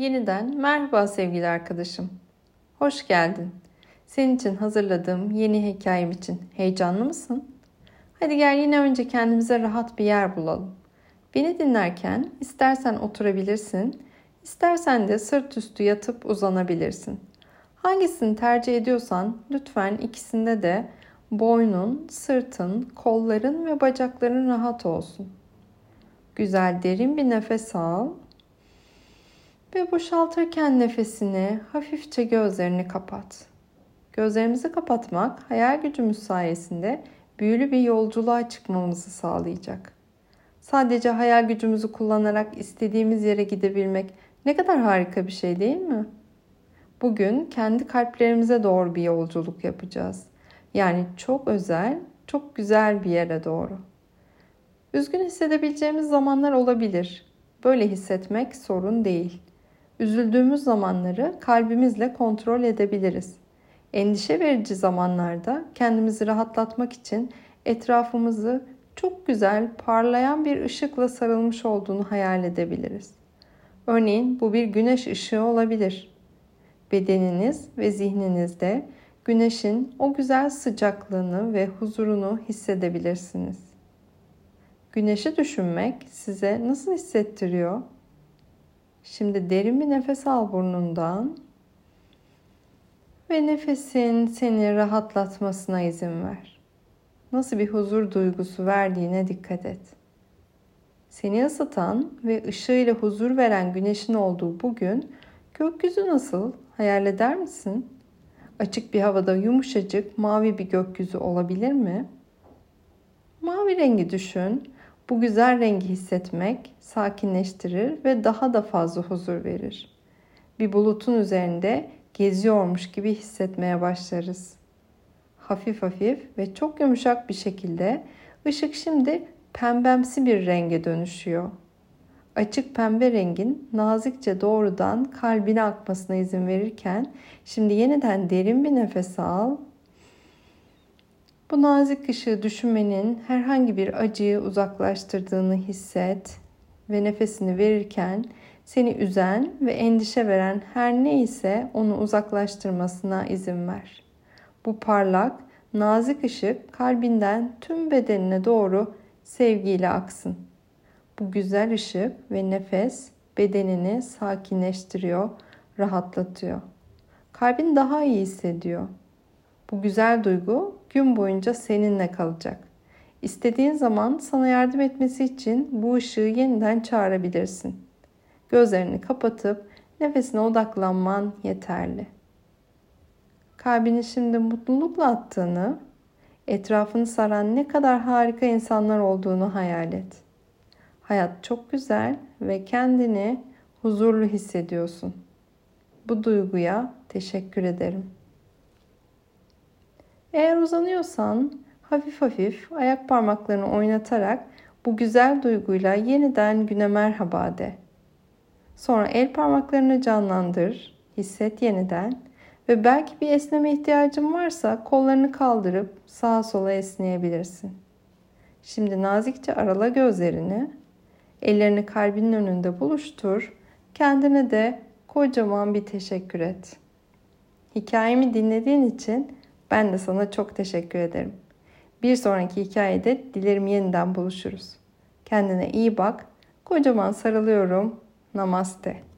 Yeniden merhaba sevgili arkadaşım. Hoş geldin. Senin için hazırladığım yeni hikayem için heyecanlı mısın? Hadi gel yine önce kendimize rahat bir yer bulalım. Beni dinlerken istersen oturabilirsin, istersen de sırt üstü yatıp uzanabilirsin. Hangisini tercih ediyorsan lütfen ikisinde de boynun, sırtın, kolların ve bacakların rahat olsun. Güzel derin bir nefes al ve boşaltırken nefesini hafifçe gözlerini kapat. Gözlerimizi kapatmak hayal gücümüz sayesinde büyülü bir yolculuğa çıkmamızı sağlayacak. Sadece hayal gücümüzü kullanarak istediğimiz yere gidebilmek ne kadar harika bir şey değil mi? Bugün kendi kalplerimize doğru bir yolculuk yapacağız. Yani çok özel, çok güzel bir yere doğru. Üzgün hissedebileceğimiz zamanlar olabilir. Böyle hissetmek sorun değil. Üzüldüğümüz zamanları kalbimizle kontrol edebiliriz. Endişe verici zamanlarda kendimizi rahatlatmak için etrafımızı çok güzel parlayan bir ışıkla sarılmış olduğunu hayal edebiliriz. Örneğin bu bir güneş ışığı olabilir. Bedeniniz ve zihninizde güneşin o güzel sıcaklığını ve huzurunu hissedebilirsiniz. Güneşi düşünmek size nasıl hissettiriyor? Şimdi derin bir nefes al burnundan ve nefesin seni rahatlatmasına izin ver. Nasıl bir huzur duygusu verdiğine dikkat et. Seni ısıtan ve ışığıyla huzur veren güneşin olduğu bugün gökyüzü nasıl? Hayal eder misin? Açık bir havada yumuşacık mavi bir gökyüzü olabilir mi? Mavi rengi düşün. Bu güzel rengi hissetmek sakinleştirir ve daha da fazla huzur verir. Bir bulutun üzerinde geziyormuş gibi hissetmeye başlarız. Hafif hafif ve çok yumuşak bir şekilde ışık şimdi pembemsi bir renge dönüşüyor. Açık pembe rengin nazikçe doğrudan kalbine akmasına izin verirken şimdi yeniden derin bir nefes al. Bu nazik ışığı düşünmenin herhangi bir acıyı uzaklaştırdığını hisset ve nefesini verirken seni üzen ve endişe veren her neyse onu uzaklaştırmasına izin ver. Bu parlak, nazik ışık kalbinden tüm bedenine doğru sevgiyle aksın. Bu güzel ışık ve nefes bedenini sakinleştiriyor, rahatlatıyor. Kalbin daha iyi hissediyor. Bu güzel duygu gün boyunca seninle kalacak. İstediğin zaman sana yardım etmesi için bu ışığı yeniden çağırabilirsin. Gözlerini kapatıp nefesine odaklanman yeterli. Kalbini şimdi mutlulukla attığını, etrafını saran ne kadar harika insanlar olduğunu hayal et. Hayat çok güzel ve kendini huzurlu hissediyorsun. Bu duyguya teşekkür ederim. Eğer uzanıyorsan hafif hafif ayak parmaklarını oynatarak bu güzel duyguyla yeniden güne merhaba de. Sonra el parmaklarını canlandır, hisset yeniden ve belki bir esneme ihtiyacın varsa kollarını kaldırıp sağa sola esneyebilirsin. Şimdi nazikçe arala gözlerini, ellerini kalbinin önünde buluştur, kendine de kocaman bir teşekkür et. Hikayemi dinlediğin için ben de sana çok teşekkür ederim. Bir sonraki hikayede dilerim yeniden buluşuruz. Kendine iyi bak. Kocaman sarılıyorum. Namaste.